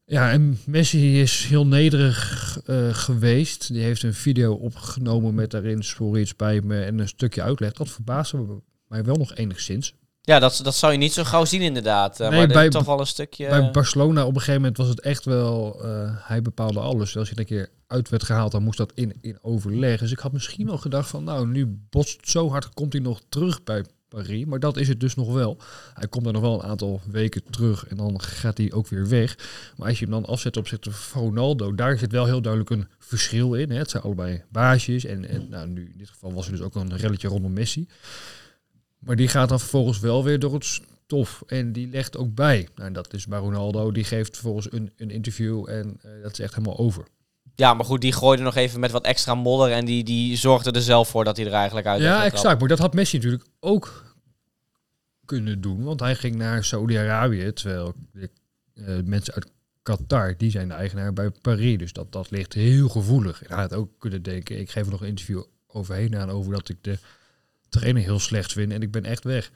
Ja, en Messi is heel nederig eh, geweest. Die heeft een video opgenomen met daarin sorry, het spijt me en een stukje uitleg. Dat verbaasde mij wel nog enigszins. Ja, dat, dat zou je niet zo gauw zien inderdaad. Eh, Nee, maar bij- is toch wel een stukje... Bij Barcelona op een gegeven moment was het echt wel, hij bepaalde alles. Als je een keer uit werd gehaald, dan moest dat in, in overleg. Dus ik had misschien wel gedacht van, nou, nu botst zo hard, komt hij nog terug bij Paris. Maar dat is het dus nog wel. Hij komt er nog wel een aantal weken terug en dan gaat hij ook weer weg. Maar als je hem dan afzet op van Ronaldo, daar zit wel heel duidelijk een verschil in. Hè. Het zijn allebei baasjes. En, en nou, nu in dit geval was er dus ook een relletje rondom Messi. Maar die gaat dan vervolgens wel weer door het stof. En die legt ook bij. Nou, en dat is bij Ronaldo. Die geeft vervolgens een, een interview en uh, dat is echt helemaal over. Ja, maar goed, die gooide nog even met wat extra modder en die, die zorgde er zelf voor dat hij er eigenlijk uit Ja, exact. Maar dat had Messi natuurlijk ook kunnen doen. Want hij ging naar Saudi-Arabië, terwijl de, uh, mensen uit Qatar, die zijn de eigenaar bij Paris. Dus dat, dat ligt heel gevoelig. hij had ook kunnen denken, ik geef er nog een interview overheen aan over dat ik de trainer heel slecht vind en ik ben echt weg.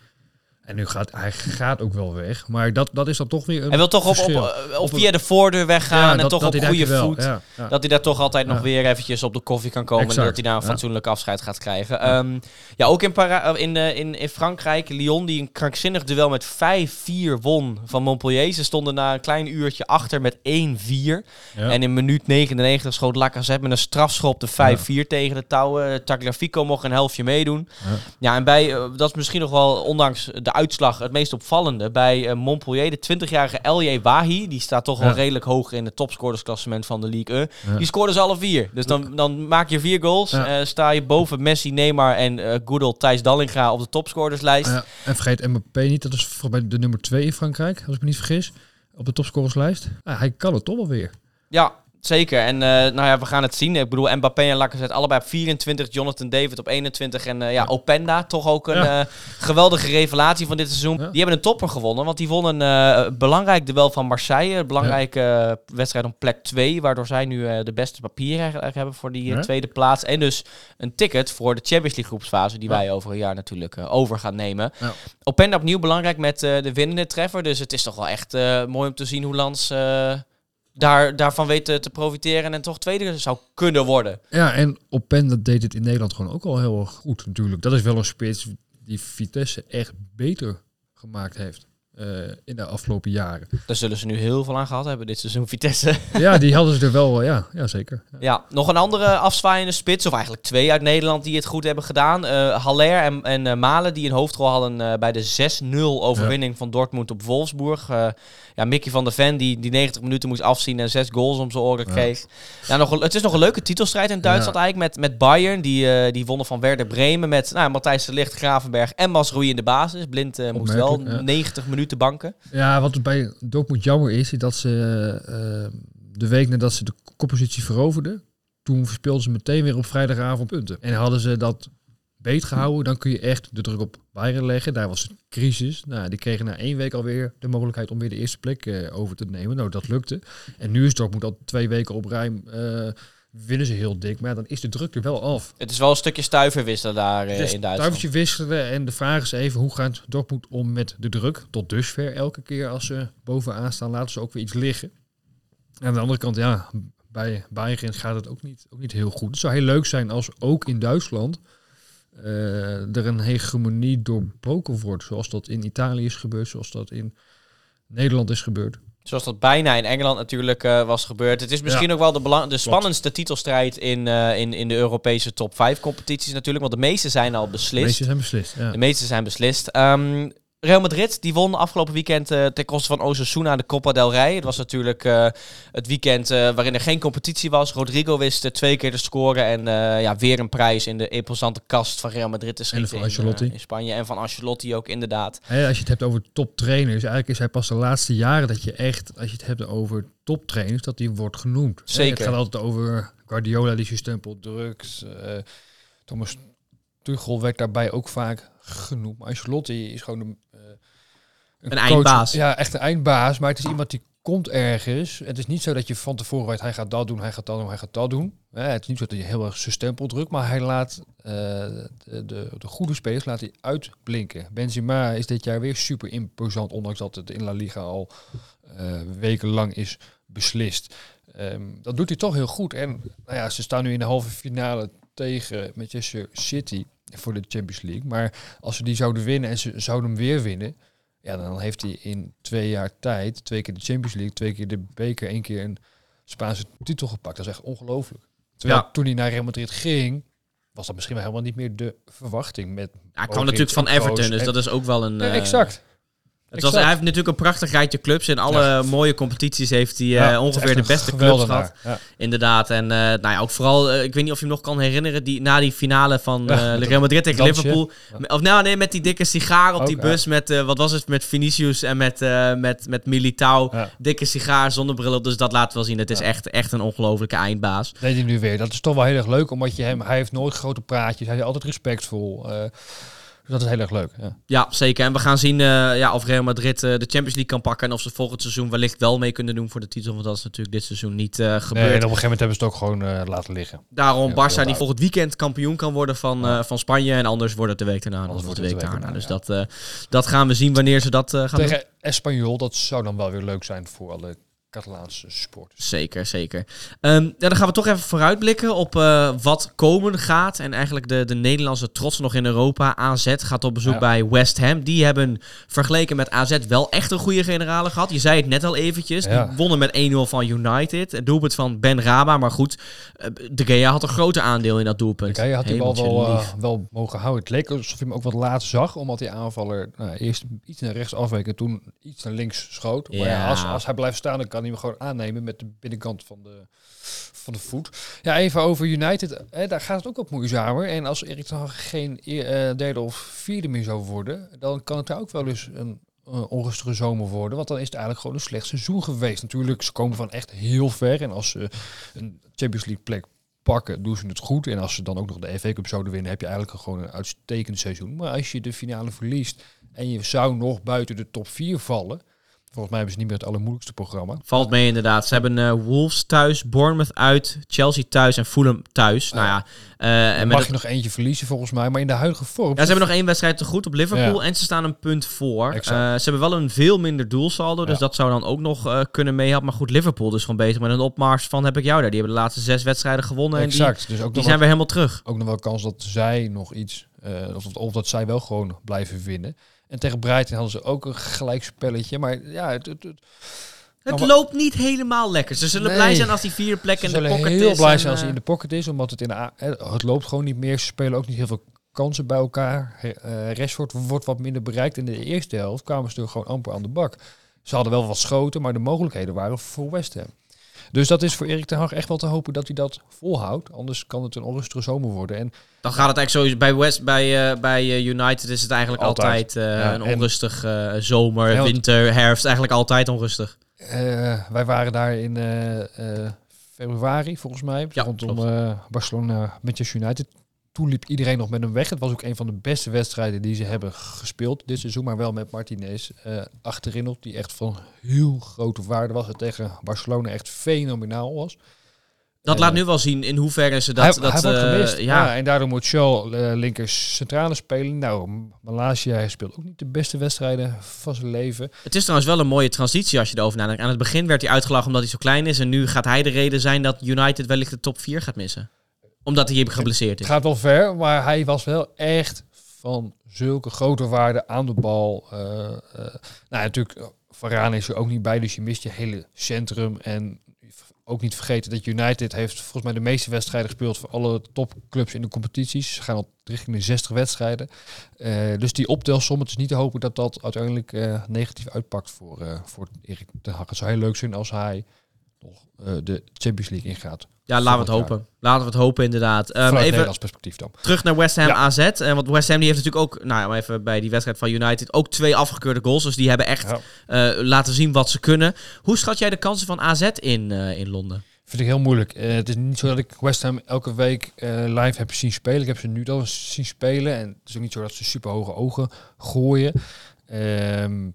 En nu gaat hij gaat ook wel weg. Maar dat, dat is dan toch weer een. Hij wil toch op, op, op, via de voordeur weggaan. en toch op goede voet. Dat hij daar toch altijd nog weer eventjes op de koffie kan komen. En dat hij daar een fatsoenlijk afscheid gaat krijgen. Ja, um, ja ook in, para in, uh, in, in Frankrijk. Lyon die een krankzinnig duel met 5-4 won van Montpellier. Ze stonden na een klein uurtje achter met 1-4. En in minuut 99 schoot Lacazette met een strafschop de 5-4 tegen de touwen. Tagliafico mocht een helftje meedoen. Ja, en bij, uh, dat is misschien nog wel, ondanks de uitslag het meest opvallende bij uh, Montpellier. De 20-jarige Elje Wahi, die staat toch wel redelijk hoog in het topscorersklassement van de League E. Die scoorde ze alle vier. Dus dan, dan maak je vier goals. Uh, sta je boven Messi, Neymar en uh, Goodall Thijs Dallinga op de topscorerslijst. En vergeet Mbappé niet, dat is voor de nummer 2 in Frankrijk, als ik me niet vergis. Op de topscorerslijst. hij kan het toch wel weer. Ja, Zeker. En uh, nou ja, we gaan het zien. Ik bedoel, Mbappé en Lacazette allebei op 24. Jonathan David op 21. En uh, ja, Openda, toch ook een ja. uh, geweldige revelatie van dit seizoen. Ja. Die hebben een topper gewonnen. Want die wonnen een belangrijk duel van Marseille. Een belangrijke wedstrijd om plek 2. Waardoor zij nu de beste papieren hebben voor die tweede plaats. En dus een ticket voor de Champions League groepsfase. Die wij over een jaar natuurlijk over gaan nemen. Openda opnieuw belangrijk met de winnende treffer. Dus het is toch wel echt mooi om te zien hoe Lans daar, daarvan weten te profiteren en toch tweede zou kunnen worden. Ja, en Openda deed het in Nederland gewoon ook al heel goed natuurlijk. Dat is wel een spits die Vitesse echt beter gemaakt heeft. Uh, in de afgelopen jaren. Daar zullen ze nu heel veel aan gehad hebben dit seizoen, (laughs) Vitesse. Ja, die hadden ze er wel, ja, ja zeker. Ja. ja. nog een andere afzwaaiende spits, of eigenlijk twee uit Nederland die het goed hebben gedaan. Uh, Haller en, en uh, Malen die een hoofdrol hadden uh, bij de 6-0 overwinning ja. van Dortmund op Wolfsburg ja, Mickey van der Ven, die, die 90 minuten moest afzien en zes goals om zijn oren kreeg. Ja. nog, het is nog een leuke titelstrijd in Duitsland eigenlijk met, met Bayern. Die, uh, die wonnen van Werder Bremen met nou, Matthijs de Licht, Gravenberg en Masroei in de basis. Blind uh, moest wel 90 minuten banken. Ja, wat bij Dortmund jammer is, is dat ze uh, de week nadat ze de koppositie veroverden, toen verspeelden ze meteen weer op vrijdagavond punten. En hadden ze dat beet gehouden, dan kun je echt de druk op Bayern leggen. Daar was een crisis. Nou, die kregen na één week alweer de mogelijkheid om weer de eerste plek uh, over te nemen. Nou, dat lukte. En nu is moet al twee weken op ruim uh, winnen ze heel dik. Maar dan is de druk er wel af. Het is wel een stukje stuiver wisselen daar uh, in Duitsland. Stuivertje wisselen. En de vraag is even, hoe gaat Dortmund om met de druk? Tot dusver elke keer als ze bovenaan staan, laten ze ook weer iets liggen. En aan de andere kant, ja, bij Bayern gaat het ook niet, ook niet heel goed. Het zou heel leuk zijn als ook in Duitsland uh, er een hegemonie doorbroken wordt. Zoals dat in Italië is gebeurd, zoals dat in Nederland is gebeurd. Zoals dat bijna in Engeland natuurlijk uh, was gebeurd. Het is misschien ja. ook wel de, belang de spannendste titelstrijd in, uh, in, in de Europese top 5 competities natuurlijk. Want de meeste zijn al beslist. De meeste zijn beslist, ja. De meeste zijn beslist. Um, Real Madrid die won afgelopen weekend uh, ten koste van Osasuna de Copa del Rey. Het was natuurlijk uh, het weekend uh, waarin er geen competitie was. Rodrigo wist twee keer te scoren en ja, weer een prijs in de imposante kast van Real Madrid te schieten in, in, Spanje. En van Ancelotti ook inderdaad. Hey, als je het hebt over toptrainers, eigenlijk is hij pas de laatste jaren dat je echt, als je het hebt over toptrainers, dat die wordt genoemd. Zeker. Hey, het gaat altijd over Guardiola die zijn stempel drugs. Thomas Tuchel werd daarbij ook vaak genoemd. Maar Ancelotti is gewoon een eindbaas. Ja, echt een eindbaas. Maar het is iemand die komt ergens. Het is niet zo dat je van tevoren weet, hij gaat dat doen, hij gaat dat doen, hij gaat dat doen. het is niet zo dat hij heel erg zijn stempel drukt, maar hij laat uh, de, de, de, goede spelers laat hij uitblinken. Benzema is dit jaar weer super imposant, ondanks dat het in La Liga al uh, wekenlang is beslist. Um, dat doet hij toch heel goed. En nou ja, ze staan nu in de halve finale tegen Manchester City voor de Champions League. Maar als ze die zouden winnen en ze zouden hem weer winnen, ja, dan heeft hij in twee jaar tijd twee keer de Champions League, twee keer de beker, één keer een Spaanse titel gepakt. Dat is echt ongelooflijk. Terwijl ja. toen hij naar Real Madrid ging, was dat misschien wel helemaal niet meer de verwachting. Met Hij kwam natuurlijk van Everton, dus dat is ook wel een... Ja, eh, exact. Het was, hij heeft natuurlijk een prachtig rijtje clubs. In alle Ja. mooie competities heeft hij eh, Ja, ongeveer de beste clubs gehad. Ja. Inderdaad. En eh, nou ja, ook vooral, eh, ik weet niet of je hem nog kan herinneren, die, na die finale van Real Madrid tegen. Liverpool. Of nou nee, met die dikke sigaar op Ook, die bus met, wat was het, met Vinicius en met, met, met Militao. Dikke sigaar, zonnebril op. Dus dat laat wel zien. Het is echt, echt een ongelofelijke eindbaas. deed hij nu weer. Dat is toch wel heel erg leuk, omdat je hem, hij heeft nooit grote praatjes, hij is altijd respectvol. Eh, dus dat is heel erg leuk. Ja. Ja, zeker. En we gaan zien eh, ja, of Real Madrid eh, de Champions League kan pakken. En of ze volgend seizoen wellicht wel mee kunnen doen voor de titel. Want dat is natuurlijk dit seizoen niet eh, Nee, gebeurd. en op een gegeven moment hebben ze het ook gewoon eh, laten liggen. Daarom Ja, Barça die volgend weekend kampioen kan worden van, Ja. eh, van Spanje. En anders wordt het de week daarna. Anders wordt het de week daarna. Dus dat, eh, dat gaan we zien wanneer ze dat eh, gaan doen. Tegen Espanyol, dat zou dan wel weer leuk zijn voor alle Catalaanse sporters. Zeker, zeker. Ja, dan gaan we toch even vooruitblikken op eh, wat komen gaat. En eigenlijk de, de Nederlandse trots nog in Europa. AZ gaat op bezoek Ja. bij West Ham. Die hebben vergeleken met AZ wel echt een goede generale gehad. Je zei het net al eventjes. Ja. Die wonnen met 1-0 van United. Het doelpunt van Ben Raba. Maar goed, eh, De Gea had een groter aandeel in dat doelpunt. Kijk, hij had die bal wel, eh, wel mogen houden. Het leek alsof hij hem ook wat laat zag, omdat die aanvaller nou, eerst iets naar rechts afweek en toen iets naar links schoot. Maar Ja. als, als hij blijft staan, dan kan hij hem gewoon aannemen met de binnenkant van de, van de voet. Ja, even over United. Hè, daar gaat het ook wat moeizamer. En als Erik Hag geen eh, derde of vierde meer zou worden, dan kan het daar ook wel eens een onrustige zomer worden. Want dan is het eigenlijk gewoon een slecht seizoen geweest. Natuurlijk, ze komen van echt heel ver. En als ze een Champions League plek pakken, doen ze het goed. En als ze dan ook nog de FA Cup zouden winnen, heb je eigenlijk gewoon een uitstekend seizoen. Maar als je de finale verliest en je zou nog buiten de top 4 vallen, volgens mij hebben ze niet meer het allermoeilijkste programma. Valt mee inderdaad. Ze hebben eh, Wolves thuis, Bournemouth uit, Chelsea thuis en Fulham thuis. Nou ja, eh, en mag je nog eentje verliezen volgens mij, maar in de huidige vorm. Ja, ze hebben nog één wedstrijd te goed op Liverpool Ja. en ze staan een punt voor. Exact. Eh, ze hebben wel een veel minder doelsaldo, dus Ja. dat zou dan ook nog kunnen meehelpen. Maar goed, Liverpool dus gewoon bezig met een opmars van heb ik jou daar. Die hebben de laatste zes wedstrijden gewonnen en die, exact. dus ook die nog, zijn wel, weer helemaal terug. ook nog wel kans dat zij nog iets, eh, of, of dat zij wel gewoon blijven winnen. En tegen Brighton hadden ze ook een gelijk spelletje, maar ja, het, het, het- Het Nou, loopt niet helemaal lekker. Ze zullen Nee. blij zijn als die vierde plek ze in de zullen pocket heel is. blij en, zijn als eh, hij in de pocket is, omdat het in de eh, het loopt gewoon niet meer. Ze spelen ook niet heel veel kansen bij elkaar. Eh Rashford wordt wat minder bereikt. In de eerste helft kwamen ze er gewoon amper aan de bak. Ze hadden wel wat schoten, maar de mogelijkheden waren voor West Ham. Dus dat is voor Erik ten Hag echt wel te hopen dat hij dat volhoudt. Anders kan het een onrustige zomer worden. En Dan gaat het eigenlijk sowieso bij West, bij, eh, bij eh, United is het eigenlijk altijd, Altijd. eh, Ja, een en- onrustig zomer, Ja, winter, herfst. Eigenlijk altijd onrustig. eh, wij waren daar in eh, eh, februari volgens mij. Ja, rondom eh, Barcelona Manchester United. Toen liep iedereen nog met hem weg. Het was ook een van de beste wedstrijden die ze hebben gespeeld dit seizoen. Maar wel met Martinez eh, achterin op. Die echt van heel grote waarde was. Het tegen Barcelona echt fenomenaal was. Dat Eh, laat nu wel zien in hoeverre ze dat... hij, dat hij eh, gemist. ja, Ja. en daardoor moet Shaw eh, linker centrale spelen. Nou, Malaysia speelt ook niet de beste wedstrijden van zijn leven. Het is trouwens wel een mooie transitie als je erover nadenkt. Aan het begin werd hij uitgelachen omdat hij zo klein is. En nu gaat hij de reden zijn dat United wellicht de top 4 gaat missen. Omdat hij geblesseerd Het is. gaat wel ver, maar hij was wel echt van zulke grote waarden aan de bal. Eh, eh, nou, natuurlijk, Varane is er ook niet bij, dus je mist je hele centrum. En ook niet vergeten dat United heeft volgens mij de meeste wedstrijden gespeeld voor alle topclubs in de competities. Ze gaan al richting de 60 wedstrijden. Eh, dus die optelsom, het is niet te hopen dat dat uiteindelijk eh, negatief uitpakt voor, eh voor Erik ten Hag. Het zou heel leuk zijn als hij eh, de Champions League ingaat. Ja, laten we het hopen. Laten we het hopen inderdaad. Ehm, Vanuit even Nederlands perspectief dan. terug naar West Ham Ja. AZ. En want West Ham die heeft natuurlijk ook, nou ja, even bij die wedstrijd van United, ook twee afgekeurde goals. Dus die hebben echt Ja. eh, laten zien wat ze kunnen. Hoe schat jij de kansen van AZ in, eh, in Londen? Vind ik heel moeilijk. Eh, het is niet zo dat ik West Ham elke week eh, live heb zien spelen. Ik heb ze nu al eens zien spelen. En het is ook niet zo dat ze super hoge ogen gooien. Ehm,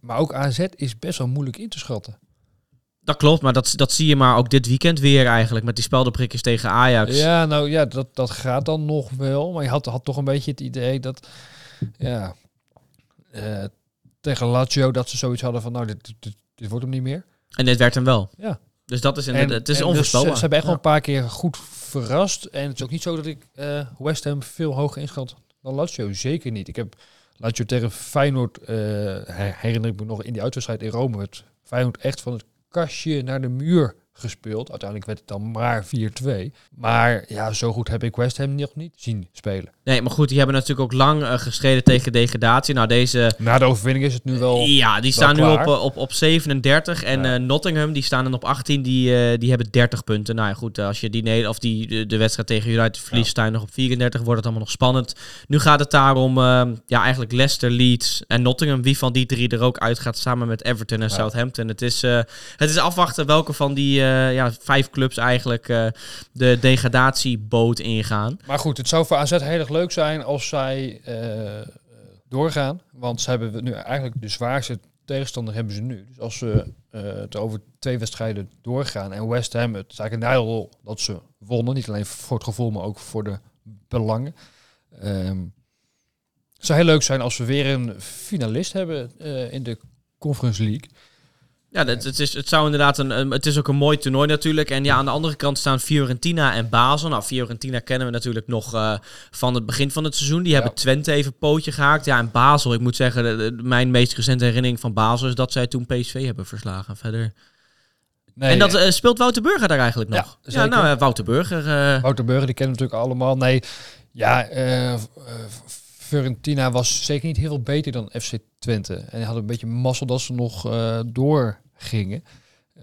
maar ook AZ is best wel moeilijk in te schatten. Dat klopt, maar dat, dat zie je maar ook dit weekend weer eigenlijk. Met die speldenprikjes tegen Ajax. Ja, nou ja, dat, dat gaat dan nog wel. Maar je had, had toch een beetje het idee dat... Ja, eh, tegen Lazio dat ze zoiets hadden van... Nou, dit, dit, dit, wordt hem niet meer. En dit werd hem wel. Ja. Dus dat is inderdaad, het is dus onvoorspelbaar. ze, hebben echt wel Ja. een paar keer goed verrast. En het is ook niet zo dat ik eh, West Ham veel hoger inschat dan Lazio. Zeker niet. Ik heb Lazio tegen Feyenoord, eh, her- herinner ik me nog in die uitwedstrijd in Rome, werd Feyenoord echt van het kastje naar de muur gespeeld. Uiteindelijk werd het dan maar 4-2. Maar ja, zo goed heb ik West Ham nog niet zien spelen. Nee, maar goed, die hebben natuurlijk ook lang uh, gestreden tegen degradatie. Nou, deze... Na de overwinning is het nu wel Ja, die staan nu op, op, op 37. En ja. uh, Nottingham, die staan dan op 18. Die, uh, die hebben 30 punten. Nou ja, goed, als je die, of die, de, de wedstrijd tegen United verliest, ja. staan nog op 34. Wordt het allemaal nog spannend. Nu gaat het daarom, ja, eigenlijk Leicester, Leeds en Nottingham. Wie van die drie er ook uitgaat, samen met Everton en ja. Southampton. Het is, het is afwachten welke van die ja, vijf clubs eigenlijk de degradatieboot ingaan. Maar goed, het zou voor AZ heel erg leuk zijn als zij uh, doorgaan. Want ze hebben nu eigenlijk de zwaarste tegenstander hebben ze nu. Dus als ze uh, het over twee wedstrijden doorgaan en West Ham, het is eigenlijk een rol dat ze wonnen. Niet alleen voor het gevoel, maar ook voor de belangen. Um, het zou heel leuk zijn als we weer een finalist hebben in de Conference League. Ja, het, het, is, het zou inderdaad een, Het is ook een mooi toernooi natuurlijk. En ja, aan de andere kant staan Fiorentina en Basel. Nou, Fiorentina kennen we natuurlijk nog uh, van het begin van het seizoen. Die ja. hebben Twente even pootje gehaakt. Ja, en Basel, ik moet zeggen, de, de, mijn meest recente herinnering van Basel is dat zij toen PSV hebben verslagen. Verder. Nee, en dat uh, speelt Wouter Burger daar eigenlijk nog? Ja, ja nou, uh, Wouter Burger. Wouter Burger, die kennen we natuurlijk allemaal. Nee, ja, Fiorentina was zeker niet heel veel beter dan FC Twente. En die hadden een beetje mazzel dat ze nog door gingen.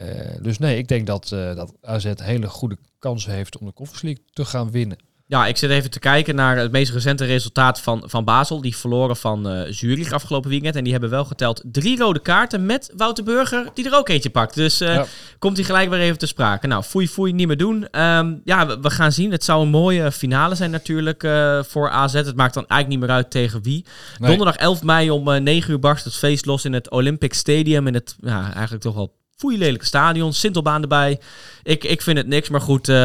Uh, dus nee, ik denk dat, uh, dat AZ hele goede kansen heeft om de Conference League te gaan winnen. Ja, ik zit even te kijken naar het meest recente resultaat van, van Basel. Die verloren van uh, Zurich afgelopen weekend. En die hebben wel geteld drie rode kaarten met Wouter Burger, die er ook eentje pakt. Dus uh, ja. komt hij gelijk weer even te sprake. Nou, foei foei, niet meer doen. Um, ja, we, we, gaan zien. Het zou een mooie finale zijn natuurlijk uh, voor AZ. Het maakt dan eigenlijk niet meer uit tegen wie. Nee. Donderdag 11 mei om 9 uur barst het feest los in het Olympic Stadium. In het ja, eigenlijk toch wel foei lelijke stadion. Sintelbaan erbij. Ik, ik vind het niks, maar goed, uh,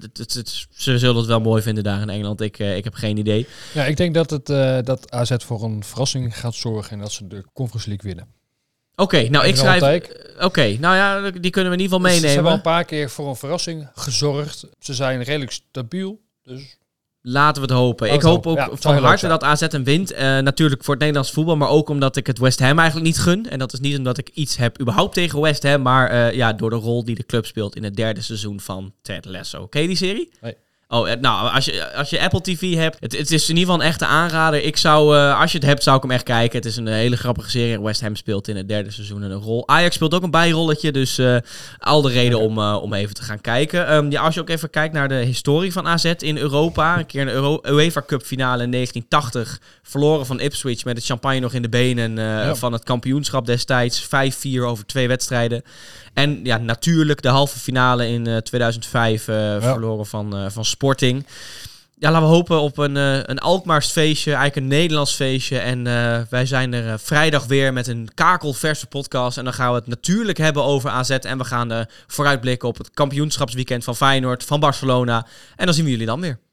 het, het, het, ze zullen het wel mooi vinden daar in Engeland. Ik, uh, ik heb geen idee. Ja, ik denk dat, het, uh, dat AZ voor een verrassing gaat zorgen en dat ze de Conference League winnen. Oké, okay, nou ik schrijf... Oké, okay, nou ja, die kunnen we in ieder geval meenemen. Ze hebben al een paar keer voor een verrassing gezorgd. Ze zijn redelijk stabiel, dus Laten we het hopen. ik hoop ook ja, van harte dat AZ hem wint. Uh, natuurlijk voor het Nederlands voetbal, maar ook omdat ik het West Ham eigenlijk niet gun. En dat is niet omdat ik iets heb überhaupt tegen West Ham, maar uh, ja, door de rol die de club speelt in het derde seizoen van Ted Lasso. Je die serie? Nee. Oh, nou, als je, als je Apple TV hebt, het, het is in ieder geval een echte aanrader. Ik zou, uh, als je het hebt, zou ik hem echt kijken. Het is een hele grappige serie. West Ham speelt in het derde seizoen een rol. Ajax speelt ook een bijrolletje, dus uh, al de reden om, uh, om even te gaan kijken. Um, ja, als je ook even kijkt naar de historie van AZ in Europa. Een keer een Euro UEFA Cup finale in 1980. Verloren van Ipswich met het champagne nog in de benen ja. van het kampioenschap destijds. 5-4 over twee wedstrijden. En ja, natuurlijk de halve finale in uh, 2005 uh, ja. verloren van, uh, van Sporting. Ja, laten we hopen op een, uh, een Alkmaars feestje, eigenlijk een Nederlands feestje. En wij zijn er vrijdag weer met een kakelverse podcast. En dan gaan we het natuurlijk hebben over AZ. En we gaan vooruitblikken op het kampioenschapsweekend van Feyenoord, van Barcelona. En dan zien we jullie dan weer.